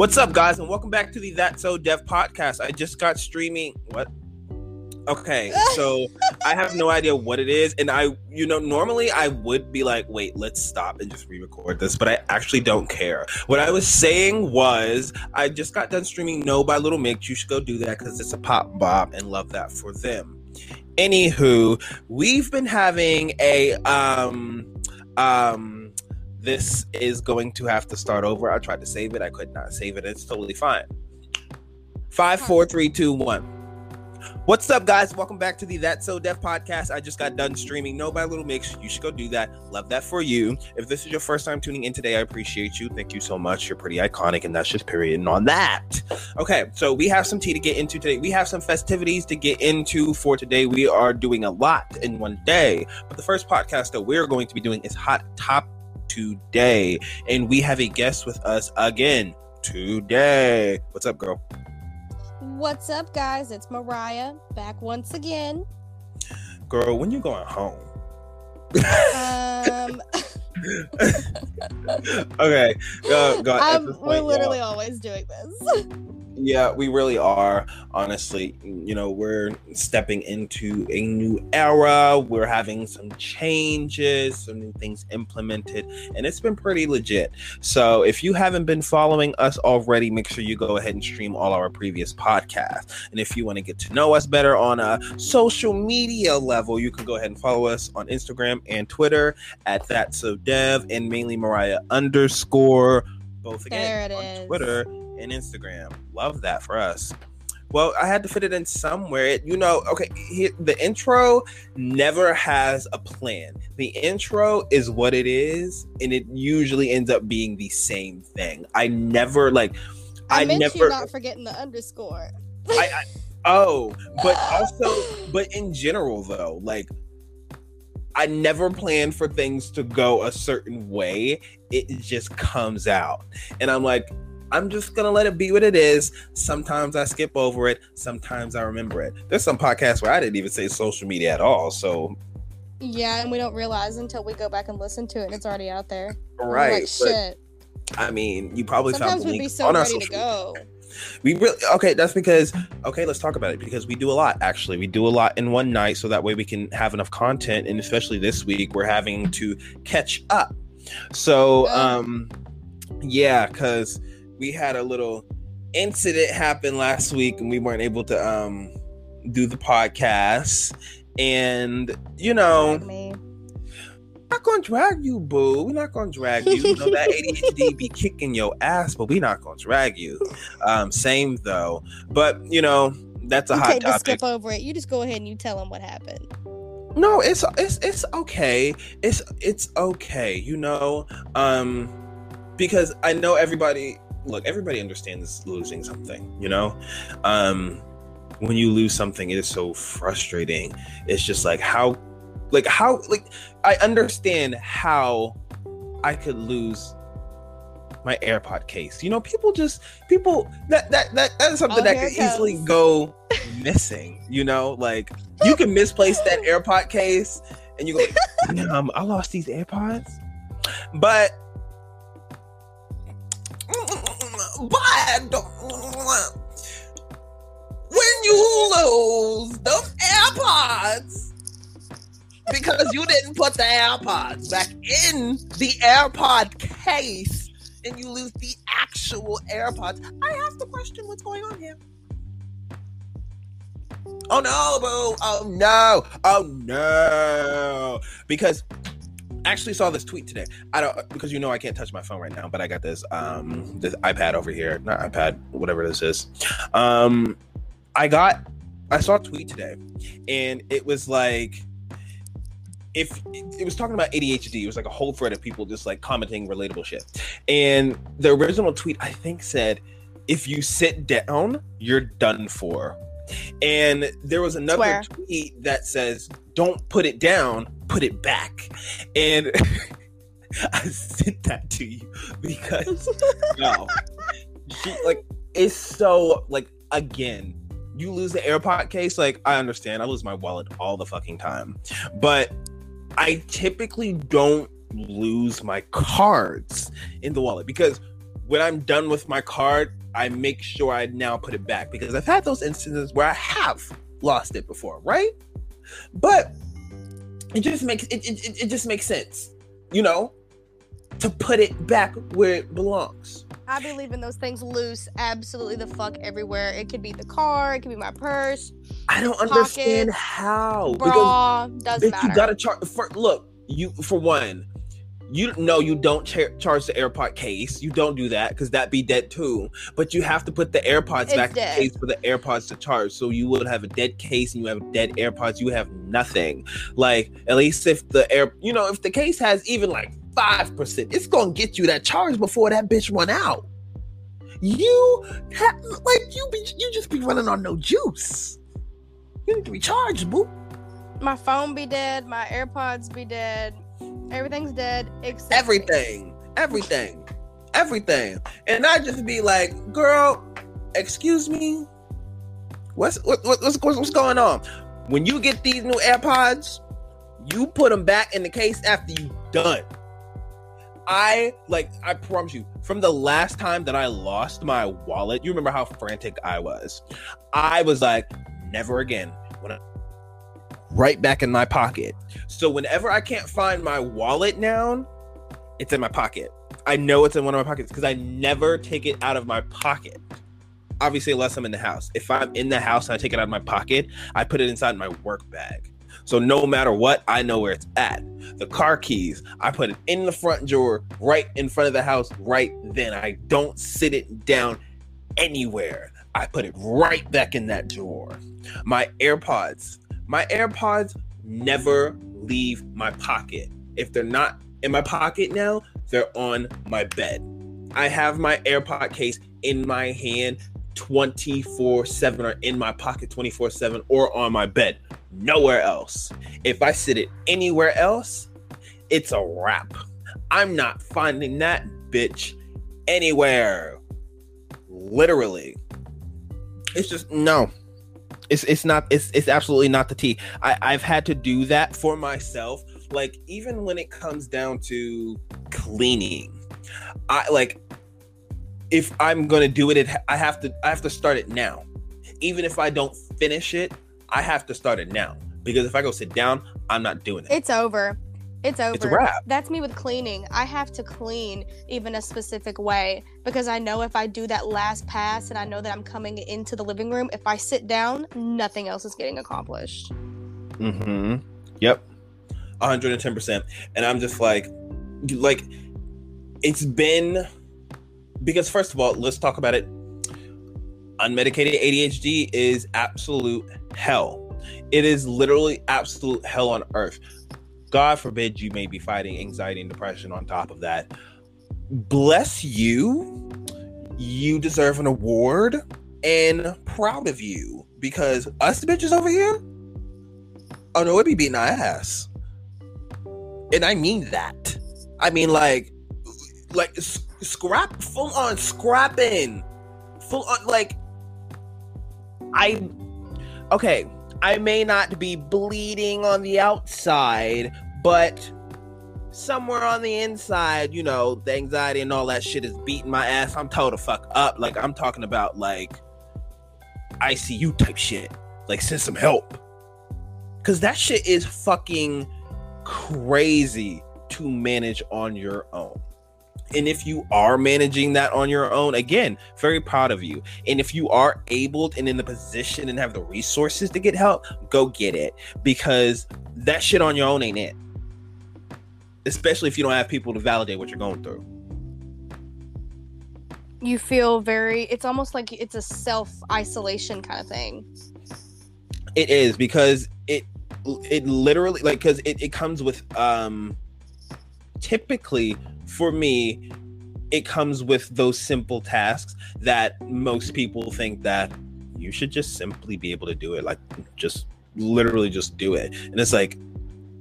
What's up, guys, and welcome back to the That So Dev podcast. I just got streaming. What? Okay, so I have no idea what it is, and I, you know, normally I would be like, wait, let's stop and just re-record this, but I actually don't care. What I was saying was, I just got done streaming No by Little Mix. You should go do that because it's a pop bop, and love that for them. Anywho, we've been having a um um this is going to have to start over. I tried to save it. I could not save it. It's totally fine. Five, four, three, two, one. What's up, guys? Welcome back to the That So Dev podcast. I just got done streaming No by Little Mix. You should go do that. Love that for you. If this is your first time tuning in today, I appreciate you. Thank you so much. You're pretty iconic, and that's just period. And on that, okay, so we have some tea to get into today. We have some festivities to get into for today. We are doing a lot in one day. But the first podcast that we're going to be doing is Hot Top today. And we have a guest with us again today. What's up, girl? What's up, guys? It's Mariah back once again. Girl, when you going home? um, okay, go, go, we're literally yeah. always doing this. Yeah, we really are. Honestly, you know, we're stepping into a new era. We're having some changes, some new things implemented, and it's been pretty legit. So, if you haven't been following us already, make sure you go ahead and stream all our previous podcasts. And if you want to get to know us better on a social media level, you can go ahead and follow us on Instagram and Twitter at that so dev and mainly Mariah underscore both again on is. Twitter and Instagram. Love that for us. Well, I had to fit it in somewhere. It, you know, okay, the intro never has a plan. The intro is what it is, and it usually ends up being the same thing. I never like. I, I never you not forgetting the underscore. I, I oh, but also, but in general though, like I never plan for things to go a certain way. It just comes out. And I'm like, I'm just gonna let it be what it is. Sometimes I skip over it, sometimes I remember it. There's some podcasts where I didn't even say social media at all. So Yeah, and we don't realize until we go back and listen to it and it's already out there. Right. Like, shit. I mean, you probably Sometimes found the link so on our social to go. Media. We really okay. That's because okay. Let's talk about it because we do a lot. Actually, we do a lot in one night, so that way we can have enough content. And especially this week, we're having to catch up. So, um, yeah, because we had a little incident happen last week and we weren't able to um do the podcast and you know not gonna drag you, boo. We're not gonna drag you. You know that ADHD be kicking your ass, but we're not gonna drag you. Um, same though. But you know, that's a you hot topic. Just skip over it. You just go ahead and you tell them what happened. No, it's it's it's okay. It's it's okay. You know, um, because I know everybody look, everybody understands losing something, you know? Um, when you lose something, it is so frustrating. It's just like how like how like I understand how I could lose my AirPod case. You know, people just people that that that that's something oh, that could easily go missing. You know, like you can misplace that AirPod case and you go, um, I lost these AirPods. But when you lose the AirPods because you didn't put the AirPods back in the AirPod case and you lose the actual AirPods, I have to question what's going on here. Oh no, boo! Oh no! Oh no! Because actually saw this tweet today. I don't because you know I can't touch my phone right now, but I got this um this iPad over here, not iPad, whatever this is. Um, I got I saw a tweet today, and it was like if it was talking about ADHD, it was like a whole thread of people just like commenting relatable shit. And the original tweet I think said, "If you sit down, you're done for." And there was another Swear. tweet that says, "Don't put it down, put it back." And I sent that to you because no, she, like it's so like again. You lose the AirPod case, like I understand. I lose my wallet all the fucking time, but I typically don't lose my cards in the wallet because when I'm done with my card, I make sure I now put it back because I've had those instances where I have lost it before, right? But it just makes it, it, it just makes sense, you know, to put it back where it belongs. I be leaving those things loose absolutely the fuck everywhere. It could be the car, it could be my purse. I don't understand how. Bra, doesn't matter. You gotta charge for look, you for one, you know you don't char- charge the AirPod case. You don't do that because that'd be dead too. But you have to put the AirPods It's back in the case for the AirPods to charge. So you would have a dead case and you have dead AirPods. You have nothing. Like at least if the air, you know, if the case has even like five percent, it's gonna get you that charge before that bitch run out. You ha- like you be you just be running on no juice. You need to recharge, boo. my phone be dead, my AirPods be dead. Everything's dead except everything, everything, everything. And I just be like, girl, excuse me, what's what, what, what's what's going on? When you get these new AirPods, you put them back in the case after you done. I like I promise you, from the last time that I lost my wallet, you remember how frantic I was. I was like, never again. When I right back in my pocket. So whenever I can't find my wallet now, it's in my pocket. I know it's in one of my pockets because I never take it out of my pocket. Obviously, unless I'm in the house. If I'm in the house and I take it out of my pocket, I put it inside my work bag. So no matter what, I know where it's at. The car keys, I put it in the front drawer, right in front of the house, right then. I don't sit it down anywhere. I put it right back in that drawer. My AirPods, my AirPods never leave my pocket. If they're not in my pocket now, they're on my bed. I have my AirPod case in my hand 24 7 or in my pocket 24 7 or on my bed. Nowhere else. If I sit it anywhere else, it's a wrap. I'm not finding that bitch anywhere. Literally. It's just no. It's it's not it's it's absolutely not the tea. I, I've had to do that for myself. Like even when it comes down to cleaning, I like if I'm gonna do it, it I have to I have to start it now. Even if I don't finish it, I have to start it now. Because if I go sit down, I'm not doing it. It's over. It's over. It's a wrap. That's me with cleaning. I have to clean even a specific way because I know if I do that last pass and I know that I'm coming into the living room, if I sit down, nothing else is getting accomplished. Mm-hmm. Yep. 110%. And I'm just like, like, it's been because first of all, let's talk about it. Unmedicated ADHD is absolute hell. It is literally absolute hell on earth. God forbid you may be fighting anxiety and depression on top of that. Bless you. You deserve an award and proud of you because us bitches over here, oh no, it be beating our ass. And I mean that. I mean like like scrap full on scrapping. Full on like I okay, I may not be bleeding on the outside, but somewhere on the inside, you know, the anxiety and all that shit is beating my ass. I'm told to fuck up. Like I'm talking about like ICU type shit. Like send some help. Cause that shit is fucking crazy to manage on your own. And if you are managing that on your own, again, very proud of you. And if you are able and in the position and have the resources to get help, go get it because that shit on your own ain't it. Especially if you don't have people to validate what you're going through. You feel very, it's almost like it's a self isolation kind of thing. It is because it it literally like because it, it comes with um typically for me it comes with those simple tasks that most people think that you should just simply be able to do it like just literally just do it. And it's like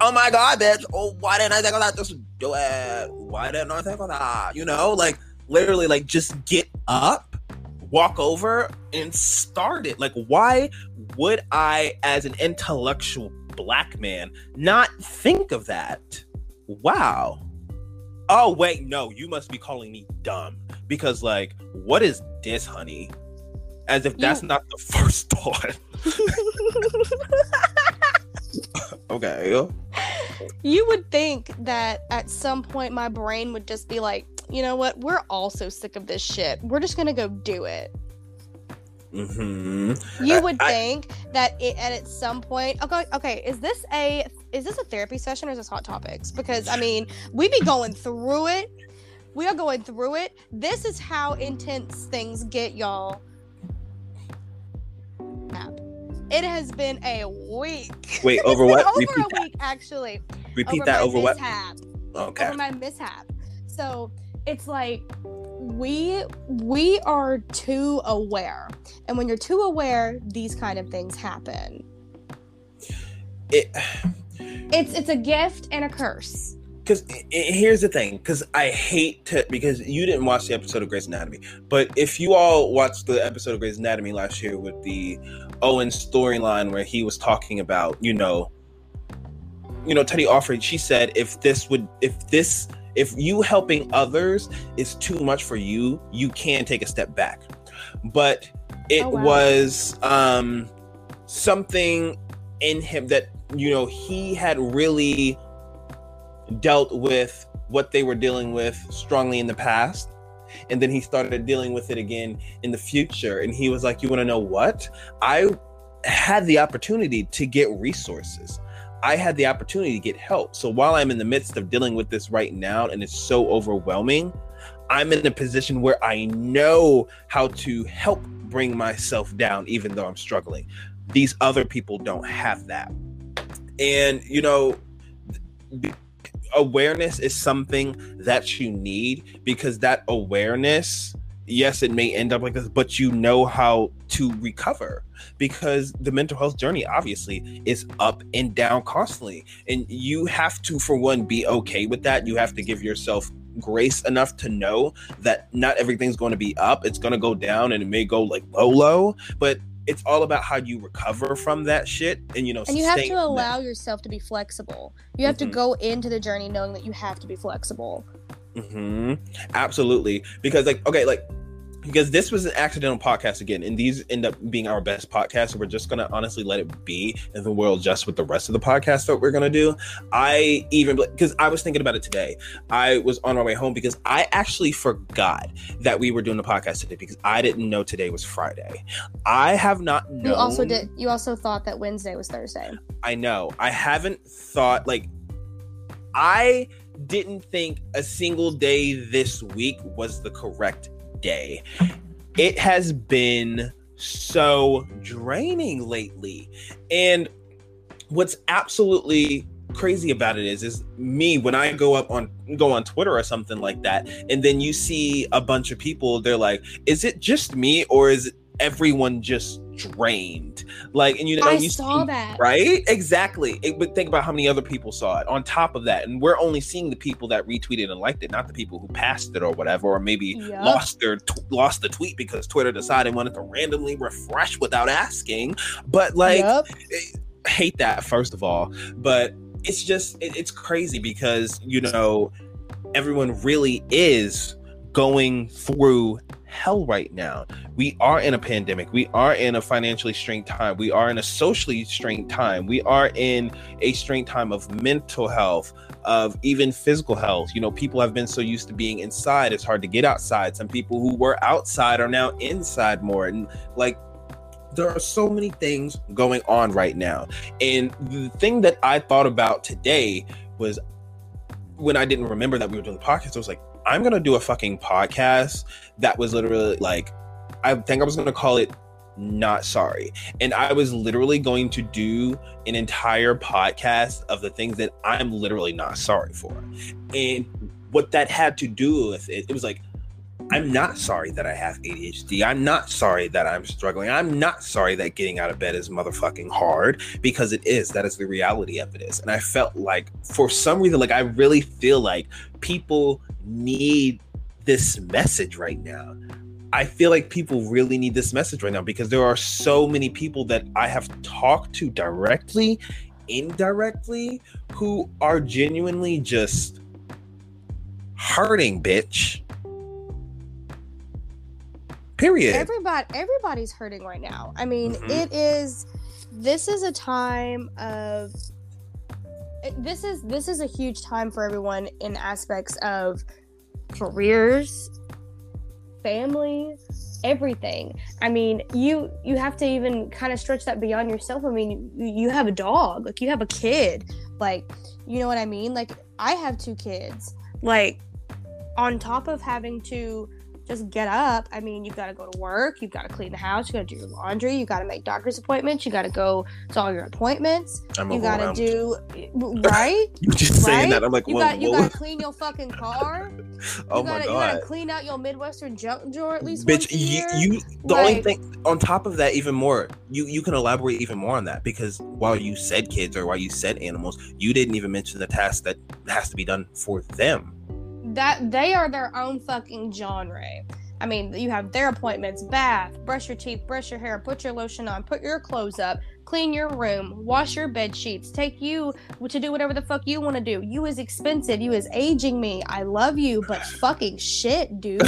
oh my god bitch. Oh why didn't i think of that? Just do it. Why didn't i think of that? You know like literally like just get up walk over and start it. Like why would i as an intellectual black man not think of that? Wow Oh wait, no, you must be calling me dumb because like, what is this, honey? As if that's You- not the first thought. okay. You would think that at some point my brain would just be like, you know what? We're all so sick of this shit. We're just gonna go do it. Hmm You would I- think that it, at at some point. Okay, okay. Is this a is this a therapy session or is this hot topics? Because I mean, we be going through it. We are going through it. This is how intense things get, y'all. It has been a week. Wait, over what? Over Repeat a that. week, actually. Repeat over that over what? mishap Okay. over my mishap. So it's like we we are too aware, and when you're too aware, these kind of things happen. It, It's it's a gift and a curse. because here's the thing because i hate to because you didn't watch the episode of Grey's Anatomy but if you all watched the episode of Grey's Anatomy last year with the owen storyline where he was talking about you know you know teddy offered she said if this would if this if you helping others is too much for you you can take a step back. But it Oh, wow. was um something in him that you know he had really dealt with what they were dealing with strongly in the past. And then he started dealing with it again in the future. And he was like you want to know what? I had the opportunity to get resources i had the opportunity to get help. So while i'm in the midst of dealing with this right now and it's so overwhelming i'm in a position where i know how to help bring myself down even though i'm struggling. These other people don't have that. And you know awareness is something that you need because that awareness yes it may end up like this but you know how to recover because the mental health journey obviously is up and down constantly and you have to for one be okay with that you have to give yourself grace enough to know that not everything's going to be up it's going to go down and it may go like low low but it's all about how you recover from that shit and you know And you have to that. allow yourself to be flexible. You have Mhm. to go into the journey knowing that you have to be flexible. Hmm Absolutely. Because like, okay, like because this was an accidental podcast again, and these end up being our best podcast. So we're just gonna honestly let it be, and then we'll adjust with the rest of the podcast that we're gonna do. I even because I was thinking about it today. I was on my way home because I actually forgot that we were doing the podcast today because I didn't know today was Friday. I have not known. You also did. You also thought that Wednesday was Thursday. I know. I haven't thought like I didn't think a single day this week was the correct day. It has been so draining lately. And what's absolutely crazy about it is is me when I go up on go on Twitter or something like that and then you see a bunch of people they're like is it just me or is everyone just drained like and you know I you saw see- that. Right? Exactly. It, but think about how many other people saw it on top of that. And we're only seeing the people that retweeted and liked it, not the people who passed it or whatever, or maybe Yup. lost their tw- lost the tweet because Twitter decided wanted to randomly refresh without asking. But like Yup. Eh, hate that first of all. But it's just it, it's crazy because you know everyone really is going through hell right now. We are in a pandemic. We are in a financially strained time. We are in a socially strained time. We are in a strained time of mental health, of even physical health. You know, people have been so used to being inside, it's hard to get outside. Some people who were outside are now inside more. And like, there are so many things going on right now. And the thing that I thought about today was when I didn't remember that we were doing the podcast, I was like, I'm gonna do a fucking podcast that was literally like, I think I was gonna call it not sorry. And I was literally going to do an entire podcast of the things that I'm literally not sorry for. And what that had to do with it, it was like, I'm not sorry that I have ADHD. I'm not sorry that I'm struggling. I'm not sorry that getting out of bed is motherfucking hard because it is. That is the reality of it is. And I felt like for some reason, like I really feel like people need this message right now. I feel like people really need this message right now because there are so many people that I have talked to directly, indirectly, who are genuinely just hurting, bitch. Period. Everybody, everybody's hurting right now. I mean, Mhm. it is. This is a time of. This is this is a huge time for everyone in aspects of careers, family, everything. I mean, you you have to even kind of stretch that beyond yourself. I mean, you, you have a dog, like you have a kid, like you know what I mean. Like I have two kids. Like on top of having to just get up. I mean, you've got to go to work, you've got to clean the house, you got to do your laundry, you got to make doctor's appointments, you got to go to all your appointments, I'm you got to do right. You just saying that. I'm like, You whoa, got you got to clean your fucking car. oh you my gotta, You god. got to clean out your Midwestern junk drawer at least Bitch, once a you, you the only thing on top of that, even more, you you can elaborate even more on that because while you said kids or while you said animals, you didn't even mention the task that has to be done for them. That they are their own fucking genre. I mean, you have their appointments, bath, brush your teeth, brush your hair, put your lotion on, put your clothes up, clean your room, wash your bed sheets, take you to do whatever the fuck you want to do. You is expensive. You is aging me. I love you, but fucking shit, dude.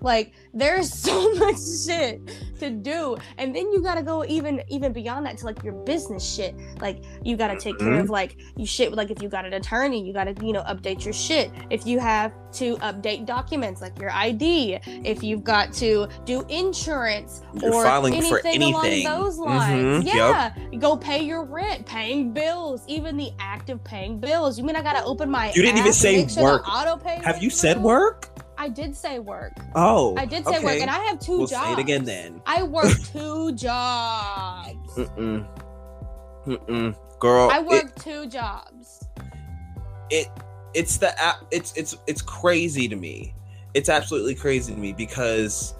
like there's so much shit to do, and then you gotta go even even beyond that to like your business shit. Like you gotta take care of like you shit. Like if you got an attorney, you gotta you know update your shit. If you have to update documents like your ID, if you've got to do insurance You're or filing anything, for anything. along those lines. Mhm, Yeah, you go pay your rent, paying bills, even the act of paying bills. You mean I gotta open my? You didn't even say sure work. Auto pay. Have you said work? I did say work. Oh, I did say work, and I have 2 We'll jobs. say it again then. I work two jobs. Mm-mm. Mm-mm. Girl, I it- work two jobs. it it's the app it's it's it's crazy to me it's absolutely crazy to me because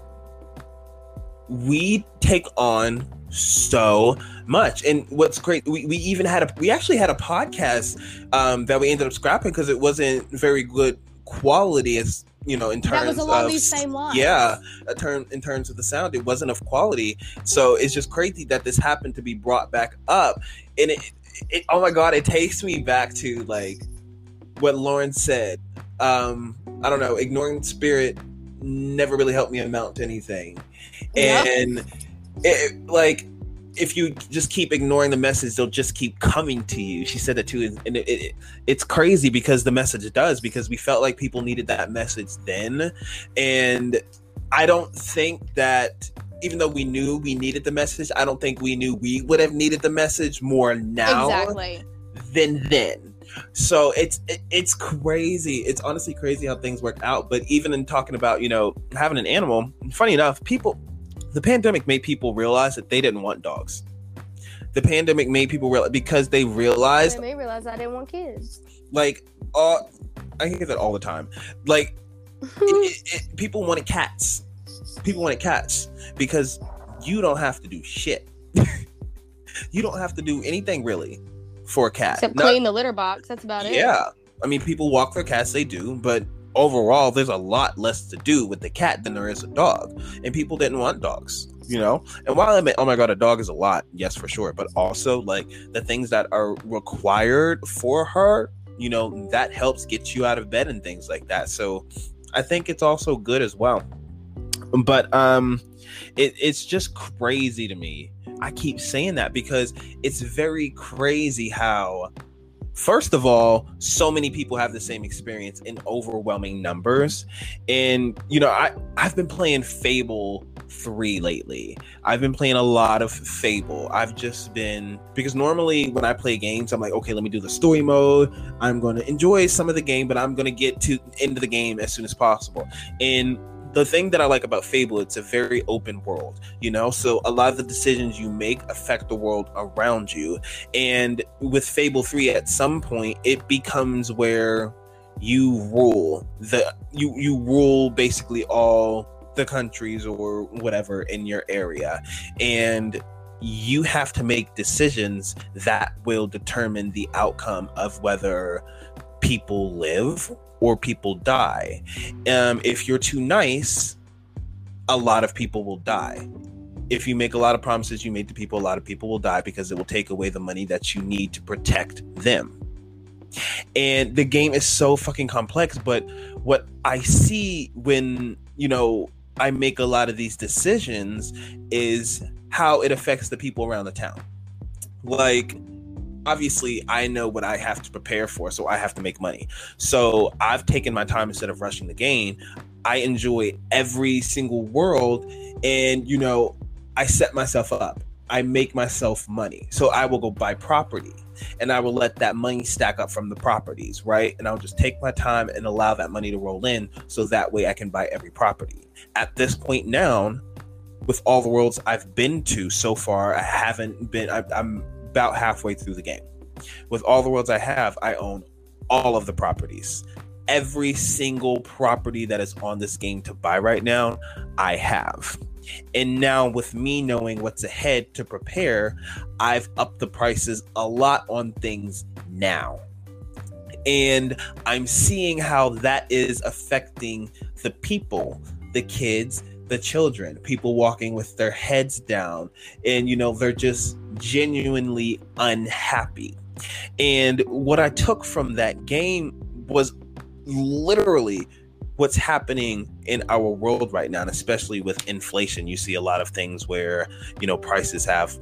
we take on so much and what's great we, we even had a we actually had a podcast um that we ended up scrapping because it wasn't very good quality as you know in terms That was along of these same lines. yeah a term in terms of the sound it wasn't of quality so it's just crazy that this happened to be brought back up and it, it oh my god it takes me back to like what lauren said um i don't know ignoring spirit never really helped me amount to anything Yep. and it, like if you just keep ignoring the message they'll just keep coming to you. She said that too and it, it, it's crazy because the message does because we felt like people needed that message then. And i don't think that even though we knew we needed the message i don't think we knew we would have needed the message more now Exactly. than then. So it's it, it's crazy. It's honestly crazy how things work out. But even in talking about you know having an animal funny enough people the pandemic made people realize that they didn't want dogs the pandemic made people realize because they realized They may realize I didn't want kids. like uh i hear that all the time like it, it, it- people wanted cats people wanted cats because you don't have to do shit you don't have to do anything really for a cat Except Not- clean the litter box. That's about it. yeah i mean people walk their cats they do but overall there's a lot less to do with the cat than there is a dog. And people didn't want dogs you know? And while i mean oh my god a dog is a lot yes for sure. But also like the things that are required for her you know that helps get you out of bed and things like that. So i think it's also good as well. But um it, it's just crazy to me. I keep saying that because it's very crazy how first of all so many people have the same experience in overwhelming numbers. And you know i i've been playing fable 3 lately. I've been playing a lot of fable. I've just been because normally when i play games i'm like okay let me do the story mode. I'm going to enjoy some of the game but i'm going to get to into the game as soon as possible. And the thing that I like about Fable, it's a very open world, you know. So a lot of the decisions you make affect the world around you. And with Fable 3, at some point, it becomes where you rule the you you rule basically all the countries or whatever in your area. And you have to make decisions that will determine the outcome of whether people live or people die. Um, if you're too nice, a lot of people will die. If you make a lot of promises you made to people, a lot of people will die because it will take away the money that you need to protect them. And the game is so fucking complex, but what I see when, you know, I make a lot of these decisions is how it affects the people around the town. Like, obviously, I know what I have to prepare for, so I have to make money. So I've taken my time instead of rushing the game. I enjoy every single world, and you know, I set myself up. I make myself money. So I will go buy property and I will let that money stack up from the properties, right? And I'll just take my time and allow that money to roll in so that way I can buy every property. At this point now, with all the worlds I've been to so far, I haven't been, I, I'm about halfway through the game. With all the worlds I have, I own all of the properties. Every single property that is on this game to buy right now, I have. And now, with me knowing what's ahead to prepare, I've upped the prices a lot on things now. And I'm seeing how that is affecting the people, the kids, the children, people walking with their heads down. And, you know, they're just genuinely unhappy. And what I took from that game was literally what's happening in our world right now, and especially with inflation. You see a lot of things where, you know, prices have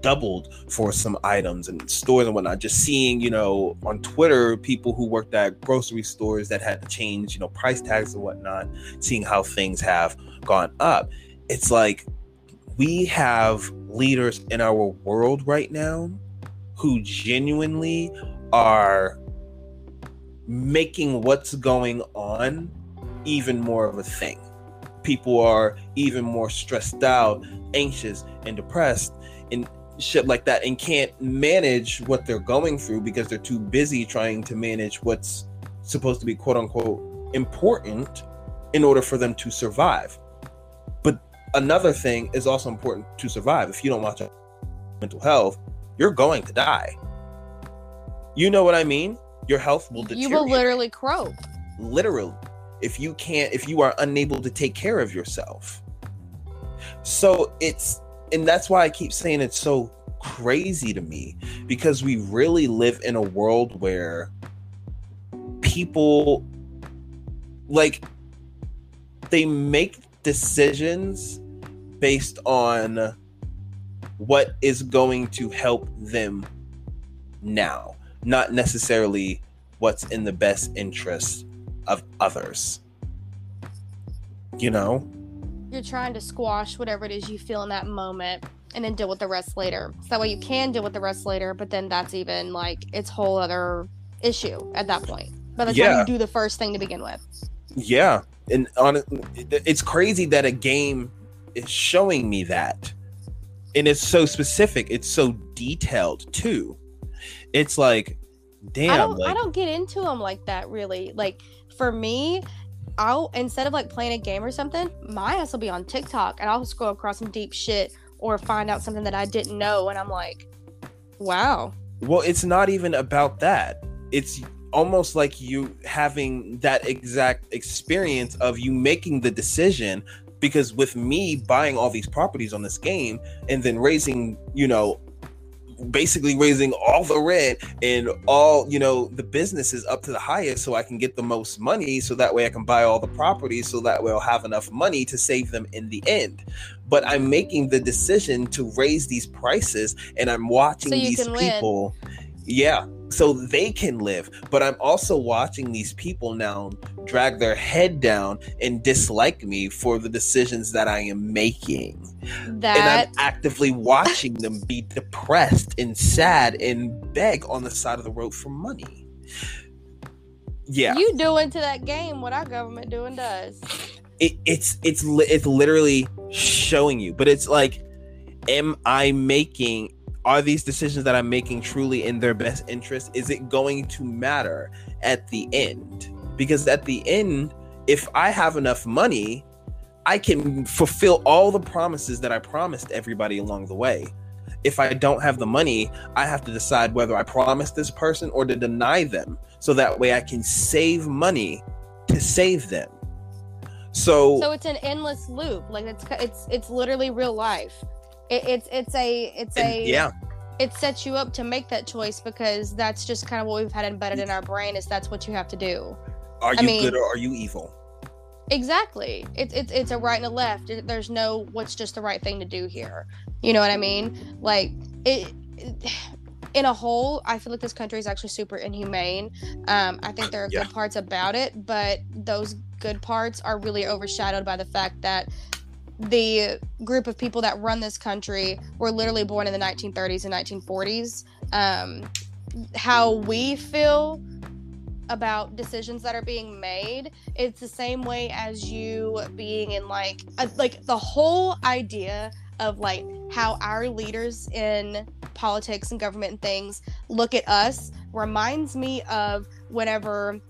doubled for some items and stores and whatnot. Just seeing, you know, on Twitter, people who worked at grocery stores that had to change, you know, price tags and whatnot, seeing how things have gone up. It's like we have leaders in our world right now who genuinely are making what's going on even more of a thing. People are even more stressed out, anxious, and depressed, and shit like that, and can't manage what they're going through because they're too busy trying to manage what's supposed to be quote unquote important in order for them to survive. Another thing is also important to survive. If you don't watch mental health, you're going to die. You know what I mean? Your health will deteriorate. You will literally croak. Literally if you can't if you are unable to take care of yourself so it's and that's why i keep saying it's so crazy to me because we really live in a world where people like they make decisions based on what is going to help them now not necessarily what's in the best interest of others. You know? You're trying to squash whatever it is you feel in that moment and then deal with the rest later. So that way you can deal with the rest later, but then that's even like it's whole other issue at that point. By the yeah. time you do the first thing to begin with. Yeah. And on it's crazy that a game is showing me that. And it's so specific, it's so detailed too. It's like damn I don't, like, I don't get into them like that really. Like for me, I'll instead of like playing a game or something, my ass will be on TikTok and I'll scroll across some deep shit or find out something that I didn't know, and I'm like, wow. Well, it's not even about that. It's almost like you having that exact experience of you making the decision because with me buying all these properties on this game and then raising you know basically raising all the rent and all you know the businesses up to the highest so i can get the most money so that way i can buy all the properties so that way i'll have enough money to save them in the end. But i'm making the decision to raise these prices and i'm watching so these people win. yeah so they can live. But I'm also watching these people now drag their head down and dislike me for the decisions that I am making. That... And I'm actively watching them be depressed and sad and beg on the side of the road for money. Yeah. You doing to that game what our government doing does. It, it's it's it's literally showing you, but it's like, am I making are these decisions that I'm making truly in their best interest? Is it going to matter at the end? Because at the end, if I have enough money, I can fulfill all the promises that I promised everybody along the way. If I don't have the money, I have to decide whether I promise this person or to deny them so that way I can save money to save them. So So it's an endless loop. Like it's it's it's literally real life. It, it's it's a it's a yeah. it sets you up to make that choice because that's just kind of what we've had embedded in our brain is that's what you have to do. Are you I mean- good or are you evil? Exactly. It's it's it's a right and a left. There's no what's just the right thing to do here. You know what I mean? Like it, it- in a whole, I feel like this country is actually super inhumane. Um, I think there are Yeah. good parts about it, but those good parts are really overshadowed by the fact that the group of people that run this country were literally born in the 1930s and 1940s. Um, how we feel about decisions that are being made it's the same way as you being in like uh, like the whole idea of like how our leaders in politics and government and things look at us reminds me of whenever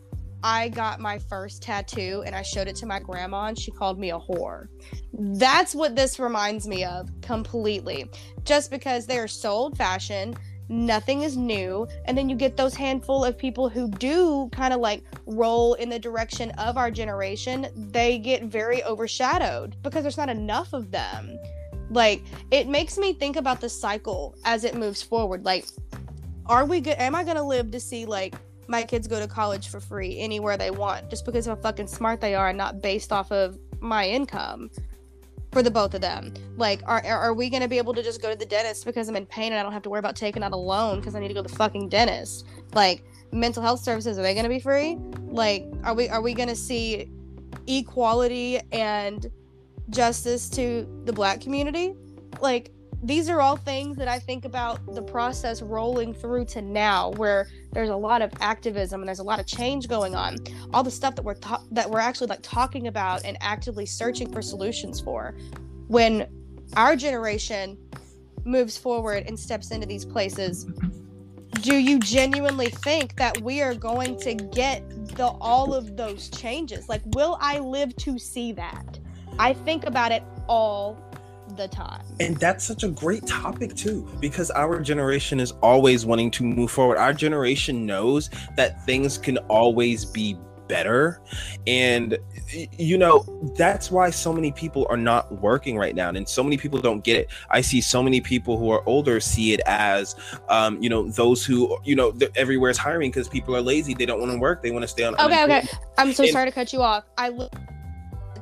I got my first tattoo and I showed it to my grandma and she called me a whore. That's what this reminds me of completely. Just because they're so old fashioned, nothing is new, and then you get those handful of people who do kind of like roll in the direction of our generation, they get very overshadowed because there's not enough of them. Like it makes me think about the cycle as it moves forward. Like, are we good? Am I gonna live to see like my kids go to college for free anywhere they want just because of how fucking smart they are and not based off of my income? For the both of them, like, are are we gonna be able to just go to the dentist because I'm in pain and I don't have to worry about taking out a loan because I need to go to the fucking dentist? Like, mental health services are they gonna be free? Like, are we are we gonna see equality and justice to the black community? Like, these are all things that I think about the process rolling through to now, where there's a lot of activism and there's a lot of change going on. All the stuff that we're ta- that we're actually like talking about and actively searching for solutions for. When our generation moves forward and steps into these places, do you genuinely think that we are going to get the all of those changes? Like, will I live to see that? I think about it all the time. And that's such a great topic too, because our generation is always wanting to move forward. Our generation knows that things can always be better. And you know, that's why so many people are not working right now. And so many people don't get it. I see so many people who are older see it as um, you know, those who, you know, everywhere's hiring because people are lazy. They don't want to work. They want to stay on Okay, okay. I'm so And- sorry to cut you off. I looked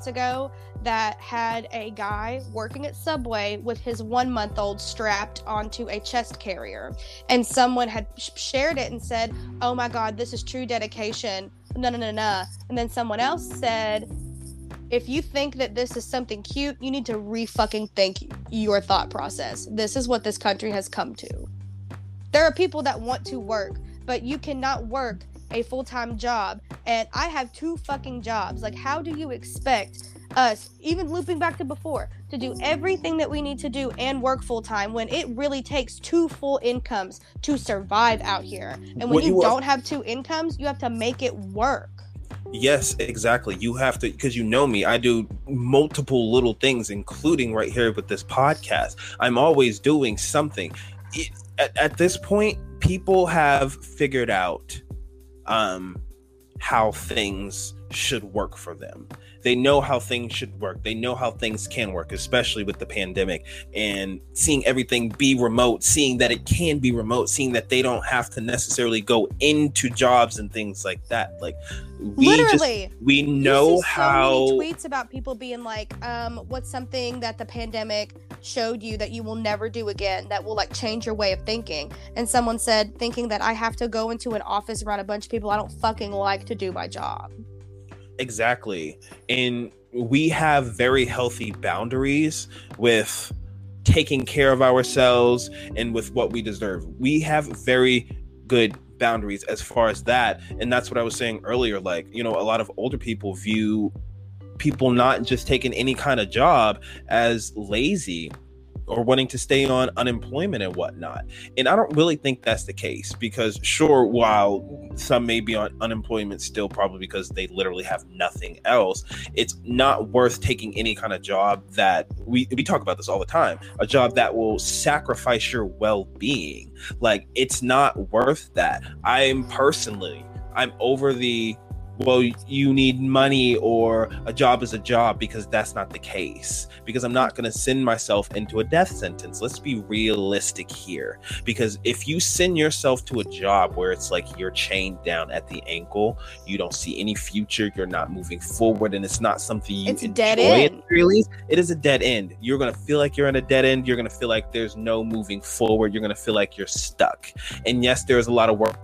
ago that had a guy working at Subway with his one month old strapped onto a chest carrier. And someone had sh- shared it and said, Oh my God, this is true dedication. No, no, no, no. And then someone else said, if you think that this is something cute, you need to re fucking think your thought process. This is what this country has come to. There are people that want to work, but you cannot work a full time job. And I have two fucking jobs. Like, how do you expect us, even looping back to before, to do everything that we need to do and work full time when it really takes two full incomes to survive out here? And when What you, you don't have two incomes, you have to make it work. Yes, exactly. You have to because you know me. I do multiple little things, including right here with this podcast. I'm always doing something. It, at, at this point, people have figured out um, how things should work for them. They know how things should work. They know how things can work, especially with the pandemic and seeing everything be remote, seeing that it can be remote, seeing that they don't have to necessarily go into jobs and things like that. Like we just Literally. we You know so how many tweets about people being like, um, what's something that the pandemic showed you that you will never do again that will like change your way of thinking? And someone said, thinking that I have to go into an office around a bunch of people I don't fucking like to do my job. Exactly. And we have very healthy boundaries with taking care of ourselves and with what we deserve. We have very good boundaries as far as that. And that's what i was saying earlier like you know a lot of older people view people not just taking any kind of job as lazy or wanting to stay on unemployment and whatnot. And I don't really think that's the case because, sure, while some may be on unemployment still, probably because they literally have nothing else, it's not worth taking any kind of job that we, we talk about this all the time a job that will sacrifice your well being. Like, it's not worth that. I'm personally, I'm over the well, you need money or a job is a job because that's not the case. Because I'm not going to send myself into a death sentence. Let's be realistic here. Because if you send yourself to a job where it's like you're chained down at the ankle, you don't see any future, you're not moving forward, and it's not something you It's enjoy dead end. least, it is a dead end. You're going to feel like you're in a dead end. You're going to feel like there's no moving forward. You're going to feel like you're stuck. And yes, there's a lot of work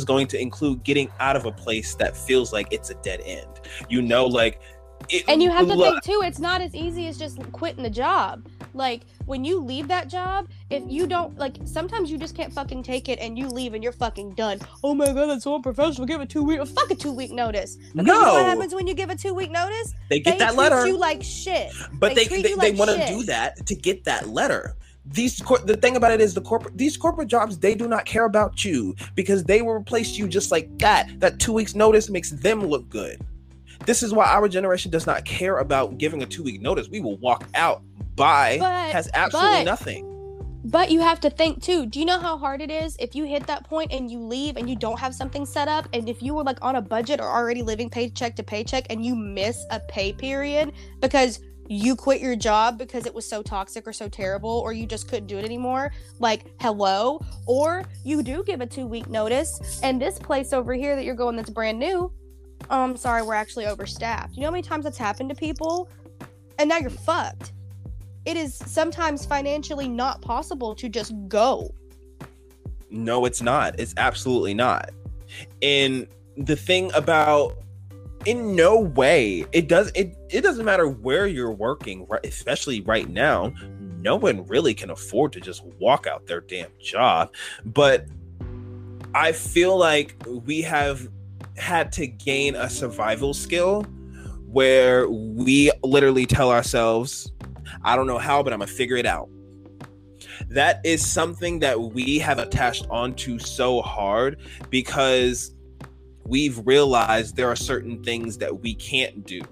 is going to include getting out of a place that feels like it's a dead end. You know, like it, And you have to think too, it's not as easy as just quitting the job. Like when you leave that job, if you don't like sometimes you just can't fucking take it and you leave and you're fucking done. Oh my god, that's so unprofessional. Give a two week fuck a two week notice. Because No. what happens when you give a two week notice? they get they that letter, you like shit. but they they they, you they want to do that to get that letter. These cor- the thing about it is the corporate these corporate jobs they do not care about you because they will replace you just like that. That two weeks notice makes them look good. This is why our generation does not care about giving a two week notice. We will walk out. by has absolutely but- nothing. But you have to think too. Do you know how hard it is if you hit that point and you leave and you don't have something set up? And if you were like on a budget or already living paycheck to paycheck and you miss a pay period because you quit your job because it was so toxic or so terrible or you just couldn't do it anymore, like hello, or you do give a two week notice and this place over here that you're going that's brand new, um, sorry, we're actually overstaffed. You know how many times that's happened to people? And now you're fucked it is sometimes financially not possible to just go. No, it's not. It's absolutely not. And the thing about in no way it does it it doesn't matter where you're working, right, especially right now. No one really can afford to just walk out their damn job, but I feel like we have had to gain a survival skill where we literally tell ourselves, I don't know how, but I'm gonna figure it out that is something that we have attached onto so hard because we've realized there are certain things that we can't do.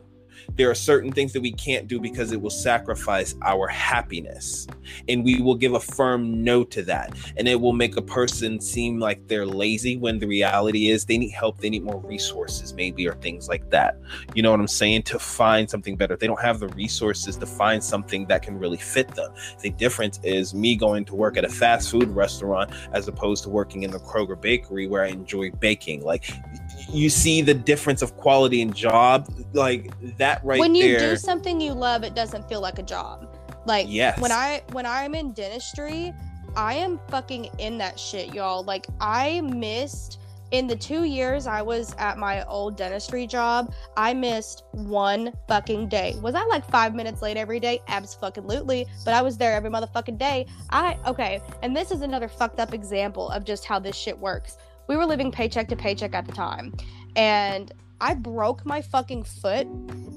There are certain things that we can't do because it will sacrifice our happiness. And we will give a firm no to that. And it will make a person seem like they're lazy when the reality is they need help, they need more resources, maybe, or things like that. You know what I'm saying? To find something better. They don't have the resources to find something that can really fit them. The difference is me going to work at a fast food restaurant as opposed to working in the Kroger bakery where I enjoy baking. Like you see the difference of quality and job, like that right there. when you there. do something you love, it doesn't feel like a job. Like Yes. when I when I'm in dentistry, I am fucking in that shit, y'all. Like I missed in the two years I was at my old dentistry job, I missed one fucking day. Was I like five minutes late every day? Absolutely. But I was there every motherfucking day. I okay, and this is another fucked up example of just how this shit works. We were living paycheck to paycheck at the time, and I broke my fucking foot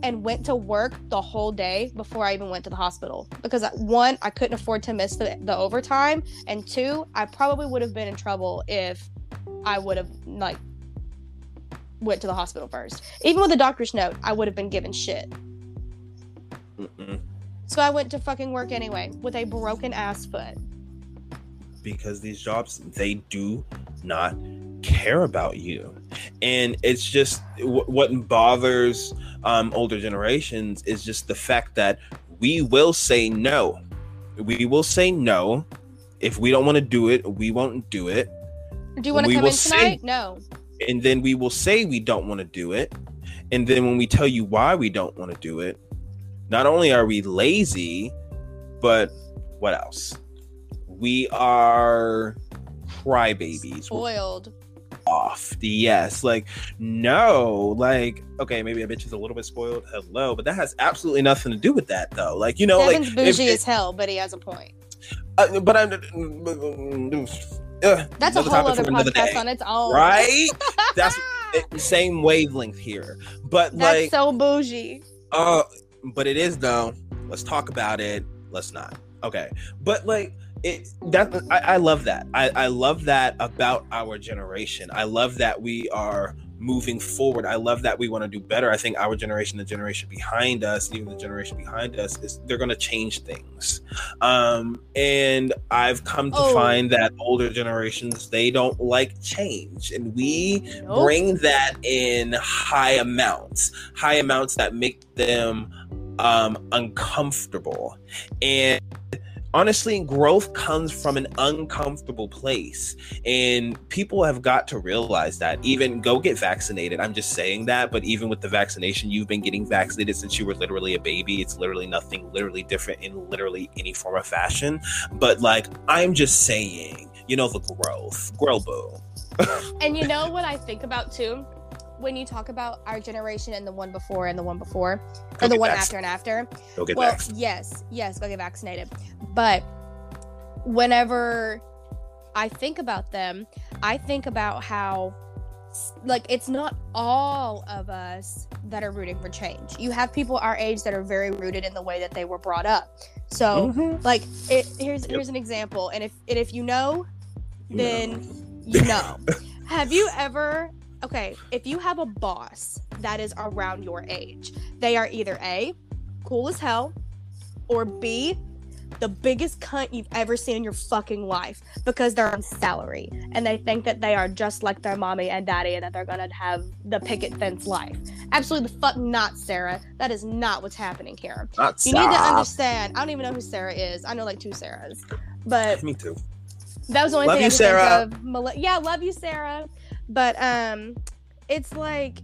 and went to work the whole day before I even went to the hospital because uh, one, I couldn't afford to miss the, the overtime, and two, I probably would have been in trouble if I would have like went to the hospital first. Even with a doctor's note, I would have been given shit. Mm-mm. So I went to fucking work anyway with a broken ass foot. because these jobs they do not care about you. And it's just wh- what bothers um, older generations is just the fact that we will say no. We will say no. If we don't want to do it we won't do it. Do you want to come in tonight? No. and then we will say we don't want to do it. And then when we tell you why we don't want to do it not only are we lazy but what else? We are crybabies. Spoiled. Off yes like no like okay maybe a bitch is a little bit spoiled hello but that has absolutely nothing to do with that though like you know Devin's like bougie if- as hell, but he has a point. uh, but i'm uh, That's a whole other podcast on its own. right that's same wavelength here but That's like so bougie. Uh, but it is though. Let's talk about it. Let's not. Okay, but like it that I, I love that. I I love that about our generation. I love that we are moving forward. I love that we want to do better. I think our generation, the generation behind us, even the generation behind us, is they're going to change things. Um, and I've come to Oh. find that older generations they don't like change, and we Nope. bring that in high amounts, high amounts that make them um, uncomfortable. And honestly, growth comes from an uncomfortable place. And people have got to realize that. Even go get vaccinated. I'm just saying that. But even with the vaccination, you've been getting vaccinated since you were literally a baby. It's literally nothing literally different in literally any form of fashion. But like, I'm just saying, you know, the growth. Grow boo. And you know what I think about too? When you talk about our generation and the one before and the one before, Go or the one vac- after and after. Go get well, vaccinated. yes, yes, go get vaccinated. But whenever I think about them, I think about how like it's not all of us that are rooting for change. You have people our age that are very rooted in the way that they were brought up. So, Mhm. like it here's Yep. here's an example and if and if you know, You know. then you know. have you ever okay, if you have a boss that is around your age, they are either A, cool as hell, or B, the biggest cunt you've ever seen in your fucking life because they're on salary and they think that they are just like their mommy and daddy and that they're gonna have the picket fence life. Absolutely the fuck not, Sarah. That is not what's happening here. Not You need to understand. I don't even know who Sarah is. I know like two Sarahs. But Me too. that was the only Love thing you, I could Sarah. think of. Yeah, love you, Sarah. But um, it's like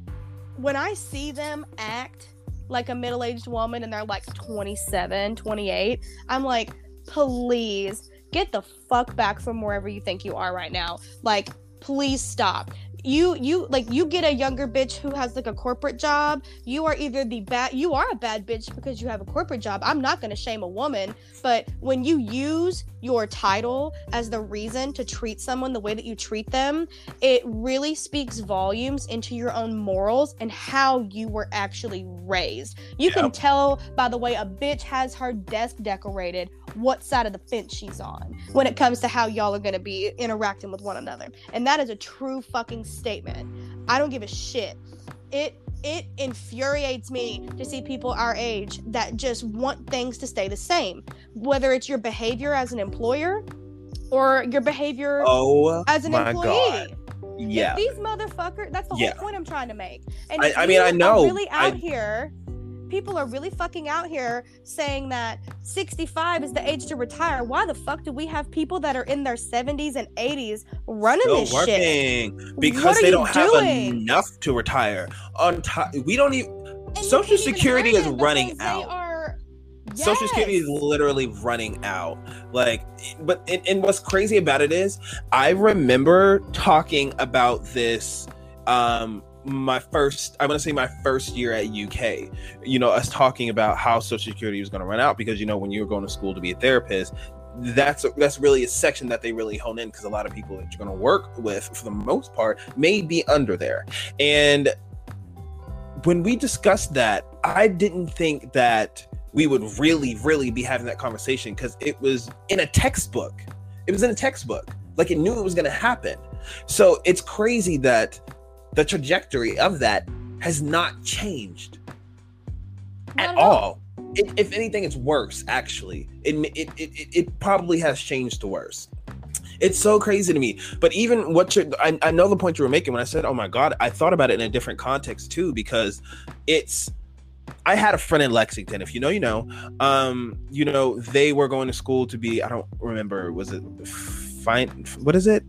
when I see them act like a middle-aged woman and they're like 27, 28, I'm like, please get the fuck back from wherever you think you are right now. Like, please stop. You you like you get a younger bitch who has like a corporate job. You are either the bad you are a bad bitch because you have a corporate job. I'm not gonna shame a woman, but when you use your title as the reason to treat someone the way that you treat them, it really speaks volumes into your own morals and how you were actually raised. You can tell by the way a bitch has her desk decorated what side of the fence she's on when it comes to how y'all are going to be interacting with one another. And that is a true fucking statement. I don't give a shit. It it infuriates me to see people our age that just want things to stay the same whether it's your behavior as an employer or your behavior Oh as an my employee. god. Yeah. If these motherfuckers, that's the Yeah. whole point I'm trying to make. And I- I mean, I know. really out I- here, people are really fucking out here saying that 65 is the age to retire. Why the fuck do we have people that are in their 70s and 80s running Still this shit? because they don't have enough to retire. On top, we don't even. And Social even Security is running out. are- Social Security is literally running out. Like, but and, and what's crazy about it is, I remember talking about this. Um, my first, I want to say my first year at UK. You know, us talking about how Social Security was going to run out because you know when you were going to school to be a therapist, that's that's really a section that they really hone in because a lot of people that you're going to work with, for the most part, may be under there. And when we discussed that, I didn't think that we would really, really be having that conversation because it was in a textbook. It was in a textbook. Like it knew it was going to happen. So it's crazy that the trajectory of that has not changed Not at all. It, if anything, it's worse. Actually, it, it it it it probably has changed to worse. It's so crazy to me. But even what you I, I know the point you were making when I said, "Oh my god," I thought about it in a different context too because it's. I had a friend in Lexington. If you know, you know. Um, you know, they were going to school to be. I don't remember. Was it fine? What is it?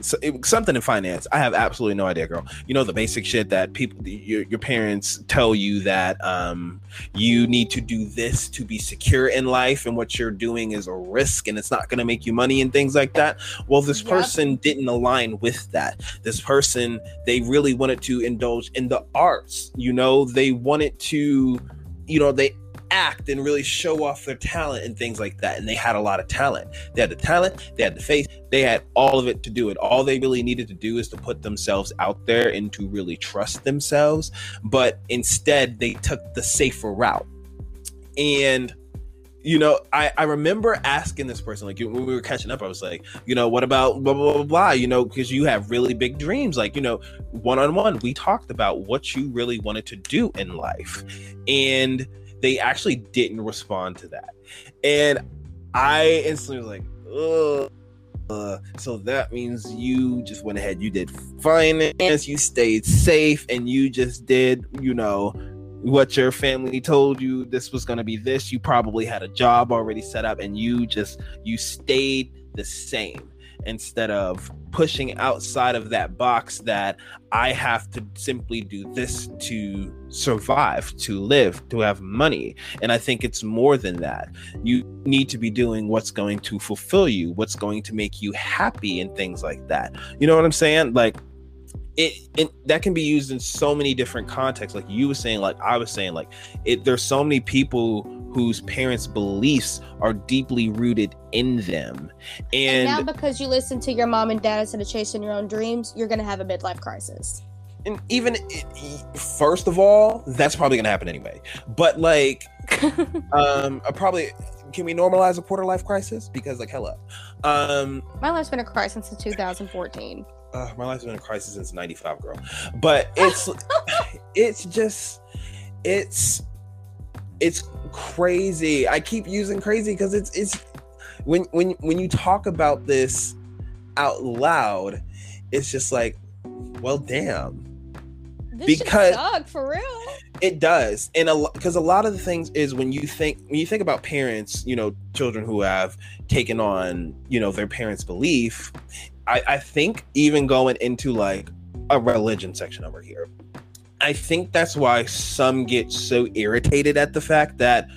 So, it, something in finance. I have absolutely no idea, girl. You know the basic shit that people, your, your parents tell you that um, you need to do this to be secure in life, and what you're doing is a risk, and it's not going to make you money and things like that. Well, this Yep. person didn't align with that. This person, they really wanted to indulge in the arts. You know, they wanted to, you know, they act and really show off their talent and things like that. And they had a lot of talent. They had the talent, they had the face, they had all of it to do it. All they really needed to do is to put themselves out there and to really trust themselves. But instead, they took the safer route. And you know, I, I remember asking this person, like, when we were catching up, I was like, you know, what about blah, blah, blah, blah, you know, because you have really big dreams. Like, you know, one on one, we talked about what you really wanted to do in life. And they actually didn't respond to that. And I instantly was like, ugh. Uh, so that means you just went ahead, you did finance, you stayed safe, and you just did, you know, what your family told you this was going to be this you probably had a job already set up and you just you stayed the same instead of pushing outside of that box that I have to simply do this to survive, to live, to have money. And I think it's more than that. You need to be doing what's going to fulfill you, what's going to make you happy, and things like that. You know what I'm saying? Like, it, it, that can be used in so many different contexts like you were saying like i was saying like it there's so many people whose parents beliefs are deeply rooted in them. And, and now because you listen to your mom and dad instead of chasing your own dreams you're gonna have a midlife crisis. and even first of all that's probably gonna happen anyway. But like um I probably can we normalize a quarter life crisis? Because like hello um my life's been a crisis since 2014 uh, my life's been a crisis since 95 girl. But it's it's just it's it's crazy. I keep using crazy because it's it's when when when you talk about this out loud it's just like well damn. This because suck, for real. It does. And a because a lot of the things is when you think when you think about parents you know children who have taken on you know their parents belief I, I think even going into like a religion section over here, I think that's why some get so irritated at the fact that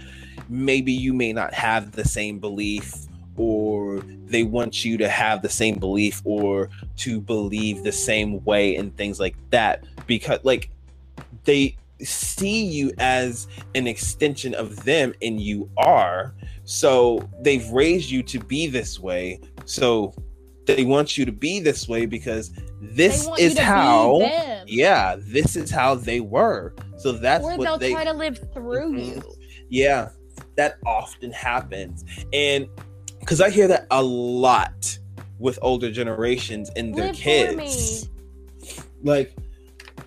maybe you may not have the same belief or they want you to have the same belief or to believe the same way and things like that. Because like they see you as an extension of them and you are. So they've raised you to be this way. So they want you to be this way because this is how yeah this is how they were. So that's or what they'll they try to live through mm-hmm. you. Yeah that often happens. And because i hear that a lot with older generations and their live kids. Like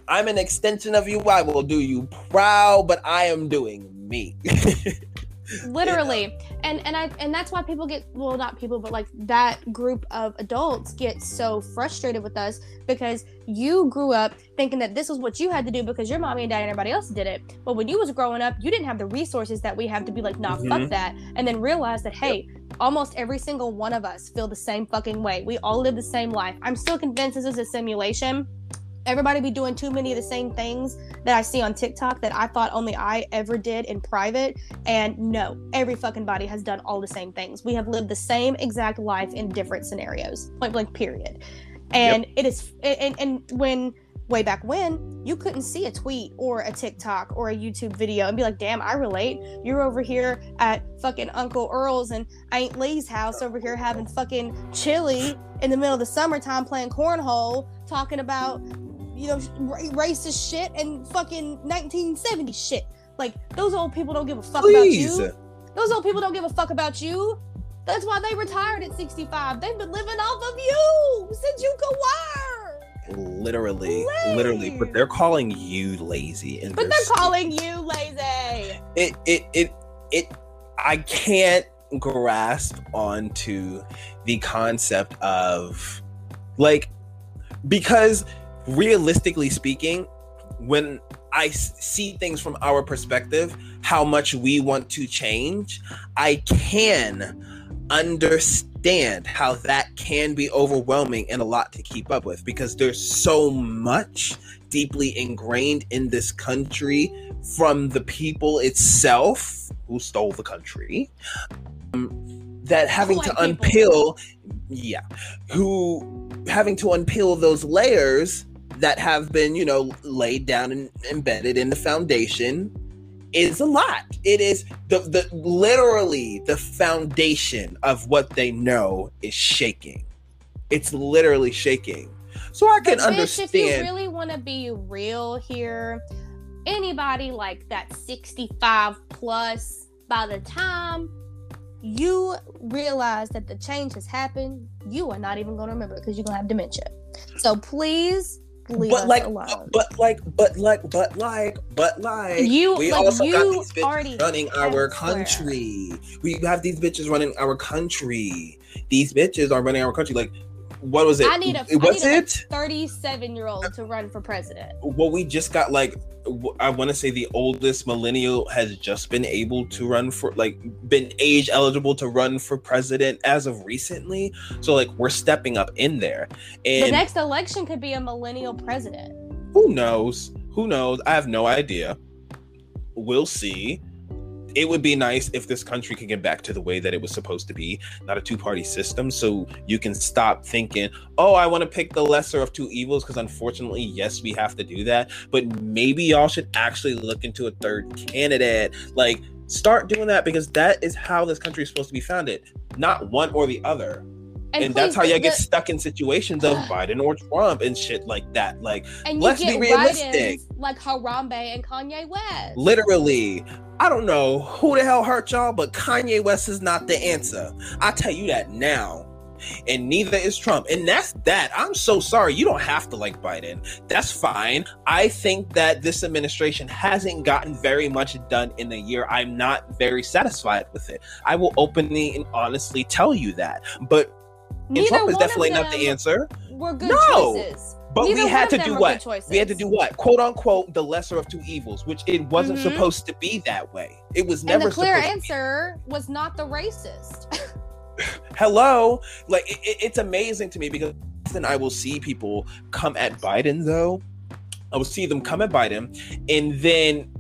i'm an extension of you i will do you proud but i am doing me literally yeah. and and i and that's why people get well not people but like that group of adults get so frustrated with us because you grew up thinking that this was what you had to do because your mommy and dad and everybody else did it but when you was growing up you didn't have the resources that we have to be like nah mm-hmm. fuck that and then realize that hey yep. almost every single one of us feel the same fucking way we all live the same life i'm still convinced this is a simulation everybody be doing too many of the same things that I see on TikTok that I thought only I ever did in private. And no, every fucking body has done all the same things. We have lived the same exact life in different scenarios, point blank, period. And yep. it is, and, and when way back when, you couldn't see a tweet or a TikTok or a YouTube video and be like, damn, I relate. You're over here at fucking Uncle Earl's and Aunt Lee's house over here having fucking chili in the middle of the summertime playing cornhole, talking about you know, racist shit and fucking 1970 shit. Like those old people don't give a fuck Please. about you. Those old people don't give a fuck about you. That's why they retired at 65. They've been living off of you since you could work. Literally, literally, but they're calling you lazy, and but they're, they're calling you lazy. It, it, it, it. I can't grasp onto the concept of like because realistically speaking, when I see things from our perspective, how much we want to change, I can understand how that can be overwhelming and a lot to keep up with because there's so much deeply ingrained in this country from the people itself who stole the country um, that having to unpeel yeah who having to unpeel those layers that have been, you know, laid down and embedded in the foundation is a lot. It is the the literally the foundation of what they know is shaking. It's literally shaking. So I can understand. If you really want to be real here, anybody like that 65 plus, by the time you realize that the change has happened, you are not even going to remember because you're going to have dementia. So please leave but us like, alone. but like, but like, but like, but like, You- we like, also you got these bitches already running our swear. country. We have these bitches running our country. These bitches are running our country. Like, what was it? I need a, I What's need a it? 37 year old to run for president. well, we just got like w- I want to say the oldest millennial has just been able to run for like been age eligible to run for president as of recently. So like we're stepping up in there, And The next election could be a millennial president. who knows? Who knows? I have no idea. We'll see. It would be nice if this country could get back to the way that it was supposed to be, not a two party system. So you can stop thinking, oh, I want to pick the lesser of two evils. Because unfortunately, yes, we have to do that. But maybe y'all should actually look into a third candidate. Like, start doing that because that is how this country is supposed to be founded, not one or the other. And, that's please, how you the- get stuck in situations of Biden or Trump and shit like that. Like, and let's be realistic. like Harambe and Kanye West. Literally, I don't know who the hell hurt y'all, but Kanye West is not the answer. I tell you that now. And neither is Trump. And that's that. I'm so sorry. You don't have to like Biden. That's fine. I think that this administration hasn't gotten very much done in a year. I'm not very satisfied with it. I will openly and honestly tell you that. But Trump is definitely not the answer. Were good No. choices. But Neither we had to do what? We had to do what? Quote unquote, the lesser of two evils, which it wasn't Mhm. supposed to be that way. It was never. And the clear answer was not the racist. hello like it, it- it's amazing to me because then i will see people come at biden though i will see them come at biden and then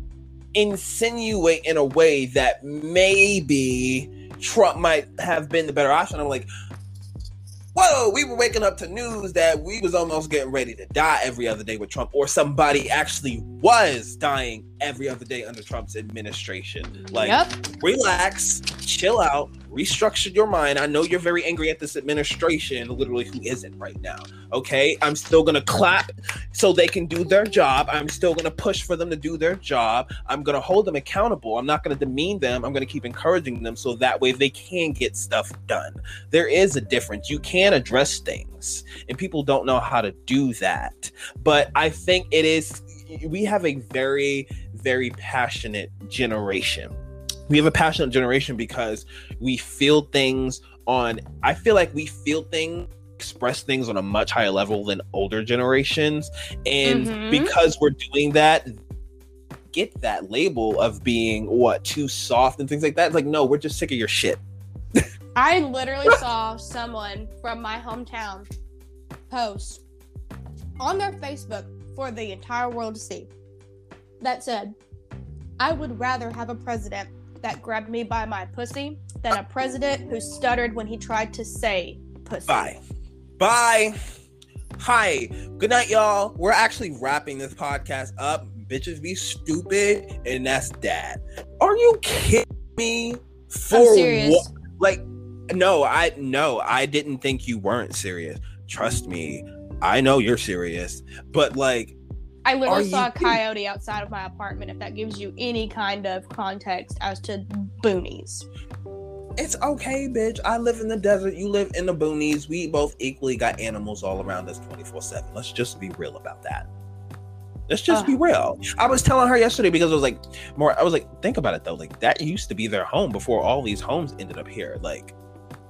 insinuate in a way that maybe trump might have been the better option i'm like whoa we were waking up to news that we was almost getting ready to die every other day with trump or somebody actually was dying every other day under trump's administration mm-hmm. like yep. relax, chill out, restructure your mind. I know you're very angry at this administration, literally, who isn't right now. Okay, I'm still gonna clap so they can do their job. I'm still gonna push for them to do their job. I'm gonna hold them accountable. I'm not gonna demean them. I'm gonna keep encouraging them so that way they can get stuff done. There is a difference. You can address things, and people don't know how to do that. But I think it is. We have a very, very passionate generation. We have a passionate generation because we feel things on i feel like we feel things express things on a much higher level than older generations. And Mhm. because we're doing that get that label of being what too soft and things like that. It's like no we're just sick of your shit. I literally saw someone from my hometown post on their Facebook for the entire world to see. That said, I would rather have a president that grabbed me by my pussy than a president who stuttered when he tried to say pussy. bye. Bye. Hi. Good night y'all. We're actually wrapping this podcast up. Bitches be stupid and that's that. Are you kidding me? For what? Like no i no i didn't think you weren't serious. Trust me i know you're serious but like I literally saw a coyote outside of my apartment, if that gives you any kind of context as to boonies. it's okay bitch. I live in the desert. You live in the boonies. We both equally got animals all around us 24 7 let's just be real about that. Let's just be real. I was telling her yesterday because i was like more i was like think about it though. Like that used to be their home before all these homes ended up here. Like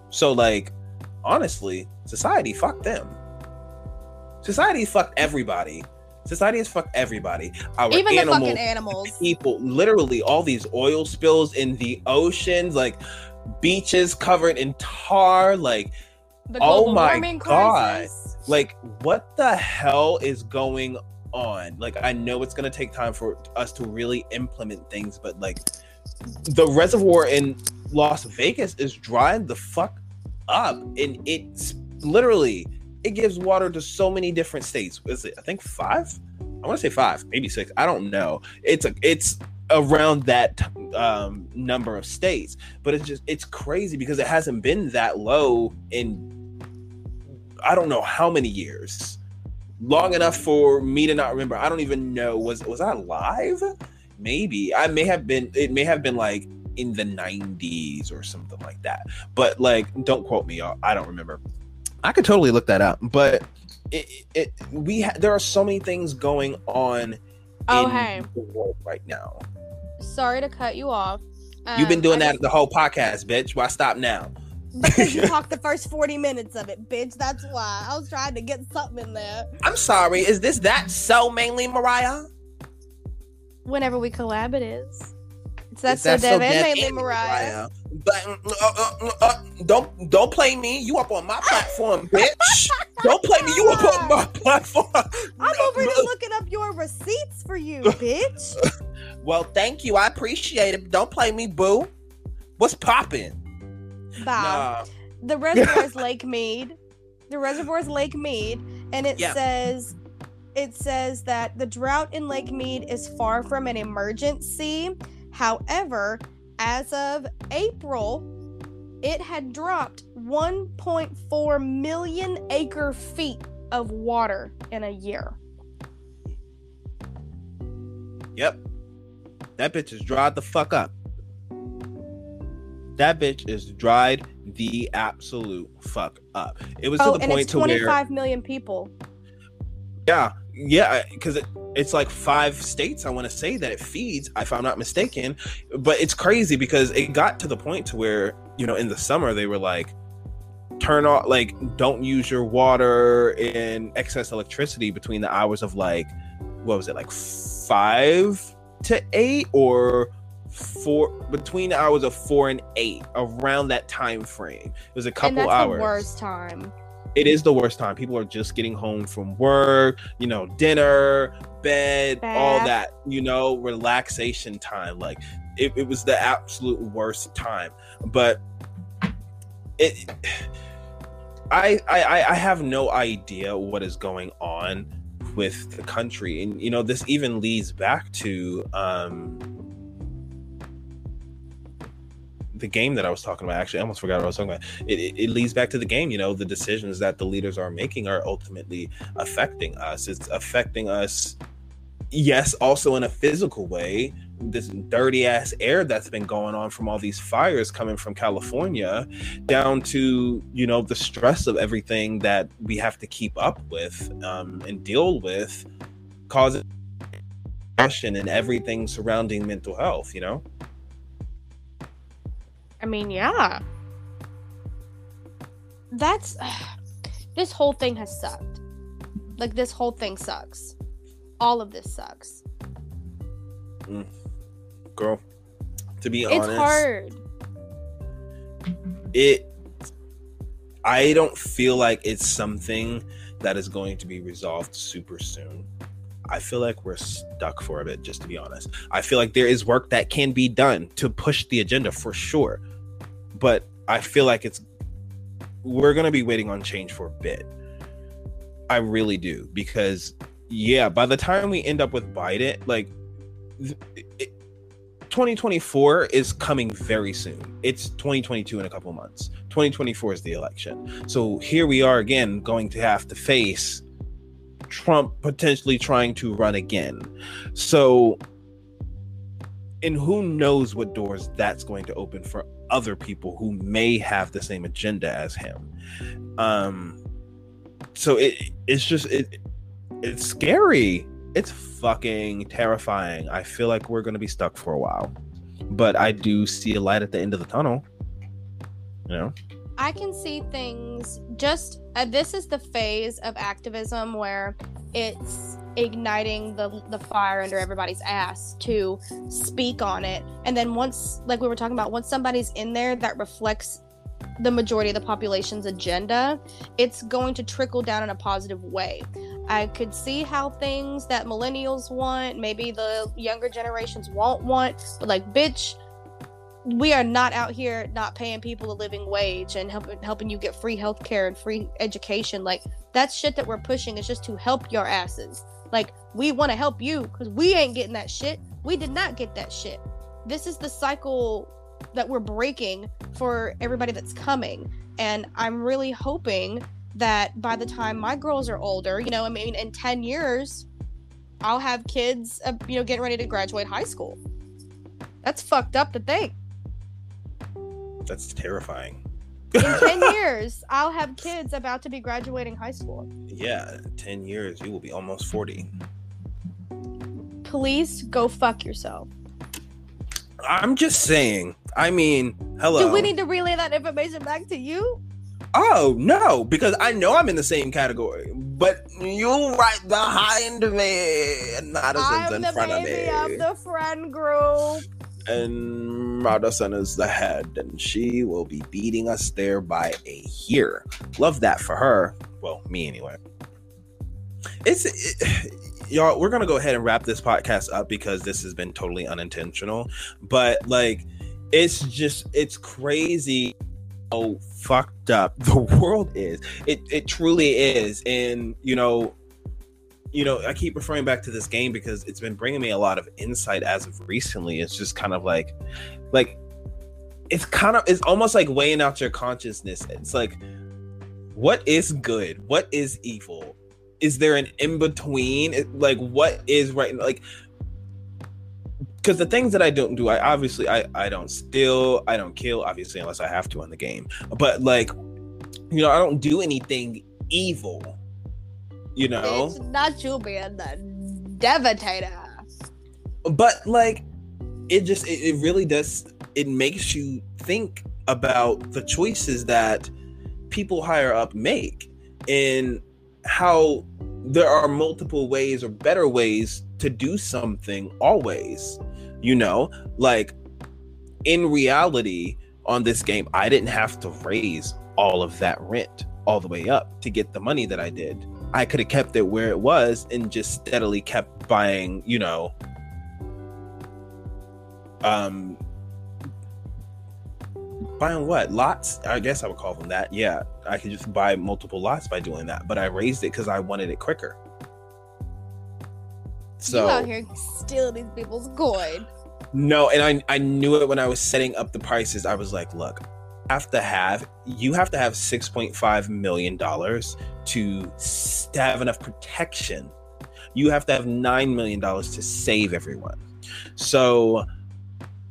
so like honestly society fucked them society fucked everybody society has fucked everybody our Even the animals fucking animals. people literally all these oil spills in the oceans like beaches covered in tar like The Oh my God. crisis. like what the hell is going on like i know it's going to take time for us to really implement things but like the reservoir in las vegas is drying the fuck up and it's literally it gives water to so many different states is it i think five i want to say five maybe six i don't know it's a it's around that um number of states but it's just it's crazy because it hasn't been that low in I don't know how many years. Long enough for me to not remember. I don't even know. Was was I live? Maybe. I may have been it may have been like in the 90s or something like that. But like, don't quote me. I don't remember. I could totally look that up. But it, it we ha- there are so many things going on Oh, in hey. the world right now. Sorry to cut you off. You've been Um, doing I that just- the whole podcast, bitch. Why stop now? because you talked the first 40 minutes of it, bitch. That's why. I was trying to get something in there. I'm sorry. Is this that so mainly Mariah? Whenever we collab, it is. That's so that Dev and Dev mainly and Mariah. But uh, uh, uh, uh, don't don't play me. You up on my platform, bitch. don't play me. You up on my platform. I'm over here looking up your receipts for you, bitch. Well, thank you. I appreciate it. Don't play me, boo. What's popping? Bob. Nah. The reservoir is Lake Mead. The reservoir is Lake Mead, and it Yeah. says it says that the drought in Lake Mead is far from an emergency. However, as of April, it had dropped 1.4 million acre feet of water in a year. Yep. That bitch is dried the fuck up. That bitch is dried the absolute fuck up. It was Oh, to the point to where 25 million people. Yeah, yeah, because it, it's like five states. I want to say that it feeds, if I'm not mistaken. But it's crazy because it got to the point to where you know in the summer they were like, turn off, like don't use your water and excess electricity between the hours of like, what was it, like five to eight or four between the hours of four and eight around that time frame. It was a and couple that's hours the worst time. It is the worst time. People are just getting home from work, you know, dinner, bed, all that, you know, relaxation time. Like it, it was the absolute worst time. But it I, I I have no idea what is going on with the country. And you know, this even leads back to um the game that I was talking about. Actually, I almost forgot what I was talking about. It, it, it leads back to the game. You know, the decisions that the leaders are making are ultimately affecting us. It's affecting us, yes, also in a physical way. This dirty ass air that's been going on from all these fires coming from California, down to you know the stress of everything that we have to keep up with um, and deal with, causes and everything surrounding mental health. You know. I mean, yeah. That's this whole thing has sucked. Like this whole thing sucks. All of this sucks. Mm. girl to be It's honest hard. it i don't feel like it's something that is going to be resolved super soon i feel like we're stuck for a bit just to be honest i feel like there is work that can be done to push the agenda for sure but i feel like it's we're to be waiting on change for a bit i really do because yeah by the time we end up with biden like it, 2024 is coming very soon. It's 2022 in a couple months. 2024 is the election. So here we are again going to have to face Trump potentially trying to run again. So and who knows what doors that's going to open for other people who may have the same agenda as him. Um so it it's just it it's scary it's fucking terrifying. I feel like we're gonna be stuck for a while, but I do see a light at the end of the tunnel. You know, I can see things just uh, this is the phase of activism where it's igniting the the fire under everybody's ass to speak on it. And then once like we were talking about once somebody's in there that reflects the majority of the population's agenda it's going to trickle down in a positive way. I could see how things that millennials want maybe the younger generations won't want but like bitch we are not out here not paying people a living wage and helping helping you get free health care and free education. Like that's shit that we're pushing is just to help your asses like we want to help you because we ain't getting that shit. We did not get that shit. This is the cycle that we're breaking for everybody that's coming. And i'm really hoping that by the time my girls are older you know i mean in 10 years i'll have kids uh, you know getting ready to graduate high school. That's fucked up to think. That's terrifying. In 10 years, I'll have kids about to be graduating high school. Yeah, 10 years, you will be almost 40. Please go fuck yourself. I'm just saying. I mean, hello. Do we need to relay that information back to you? Oh no, because I know I'm in the same category, but you're right behind me, and Madison's I'm in front of me, of the friend group. And Madison is the head, and she will be beating us there by a year. Love that for her. Well, me anyway. It's it, y'all. We're gonna go ahead and wrap this podcast up because this has been totally unintentional, but like, it's just it's crazy how fucked up the world is. It it truly is, and you know, you know, I keep referring back to this game because it's been bringing me a lot of insight as of recently. It's just kind of like, like, it's kind of it's almost like weighing out your consciousness. It's like, what is good? What is evil? Is there an in between? Like, what is right? Like, because the things that I don't do, I obviously I I don't steal, I don't kill, obviously unless I have to in the game. But like, you know, I don't do anything evil. You know, It's not you being the devastator. but like, it just it, it really does. It makes you think about the choices that people higher up make and how there are multiple ways or better ways to do something always you know like in reality on this game i didn't have to raise all of that rent all the way up to get the money that i did i could have kept it where it was and just steadily kept buying you know um buying what lots i guess i would call them that yeah i could just buy multiple lots by doing that but i raised it because i wanted it quicker so you out here stealing these people's coin. no, and I I knew it when I was setting up the prices. I was like, look, have to have you have to have six point five million dollars to have enough protection. You have to have nine million dollars to save everyone. So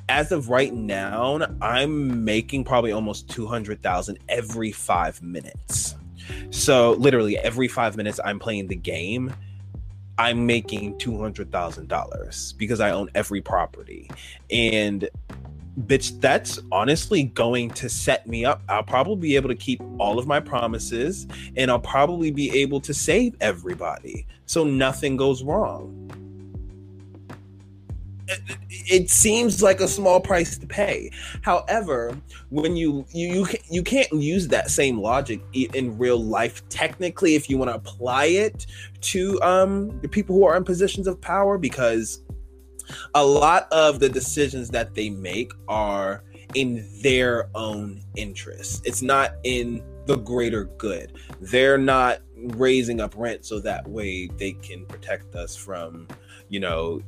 as of right now, I'm making probably almost two hundred thousand every five minutes. So literally every five minutes I'm playing the game, I'm making two hundred thousand dollars because I own every property, and bitch, that's honestly going to set me up. I'll probably be able to keep all of my promises, and I'll probably be able to save everybody, so nothing goes wrong. It, it seems like a small price to pay. However, when you you you, ca- you can't use that same logic in real life. Technically, if you want to apply it to um the people who are in positions of power because a lot of the decisions that they make are in their own interest. it's not in the greater good they're not raising up rent so that way they can protect us from you know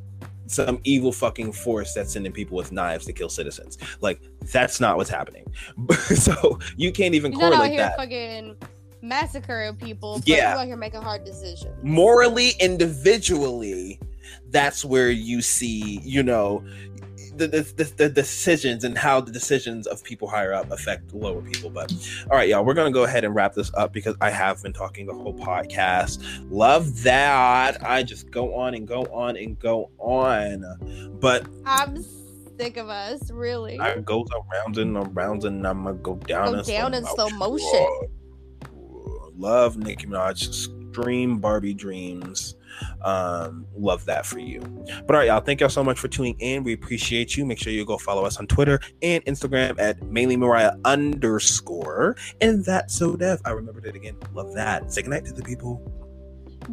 some evil fucking force that's sending people with knives to kill citizens like that's not what's happening so you can't even You're correlate that fucking massacring people, but Yeah. you're out here making hard decisions. morally individually that's where you see you know the, the, the, decisions and how the decisions of people higher up affect lower people. But all right y'all we're gonna go ahead and wrap this up because i have been talking the whole podcast. Love that. I just go on and go on and go on. But I'm sick of us, really. i goes around and around and i'm gonna go down Go in down in slow motion. motion love nicki minaj. Stream barbie dreams um love that for you but all right y'all thank y'all so much for tuning in we appreciate you make sure you go follow us on twitter and instagram at mainly mariah underscore and that's so Dev i remembered it again love that say goodnight to the people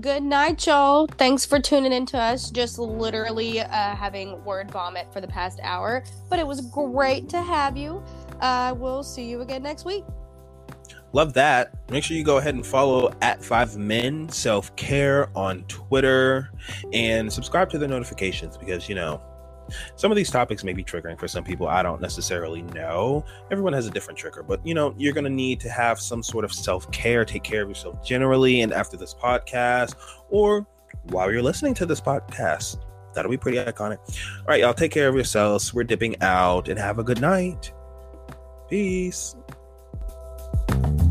Good night, y'all. Thanks for tuning in to us. Just literally uh, having word vomit for the past hour, but it was great to have you. Uh, we'll see you again next week. Love that. Make sure you go ahead and follow at five men self-care on twitter and subscribe to the notifications because you know some of these topics may be triggering for some people. I don't necessarily know. Everyone has a different trigger but you know you're going to need to have some sort of self-care take care of yourself generally and after this podcast or while you're listening to this podcast. That'll be pretty iconic. All right y'all take care of yourselves. We're dipping out and have a good night. Peace you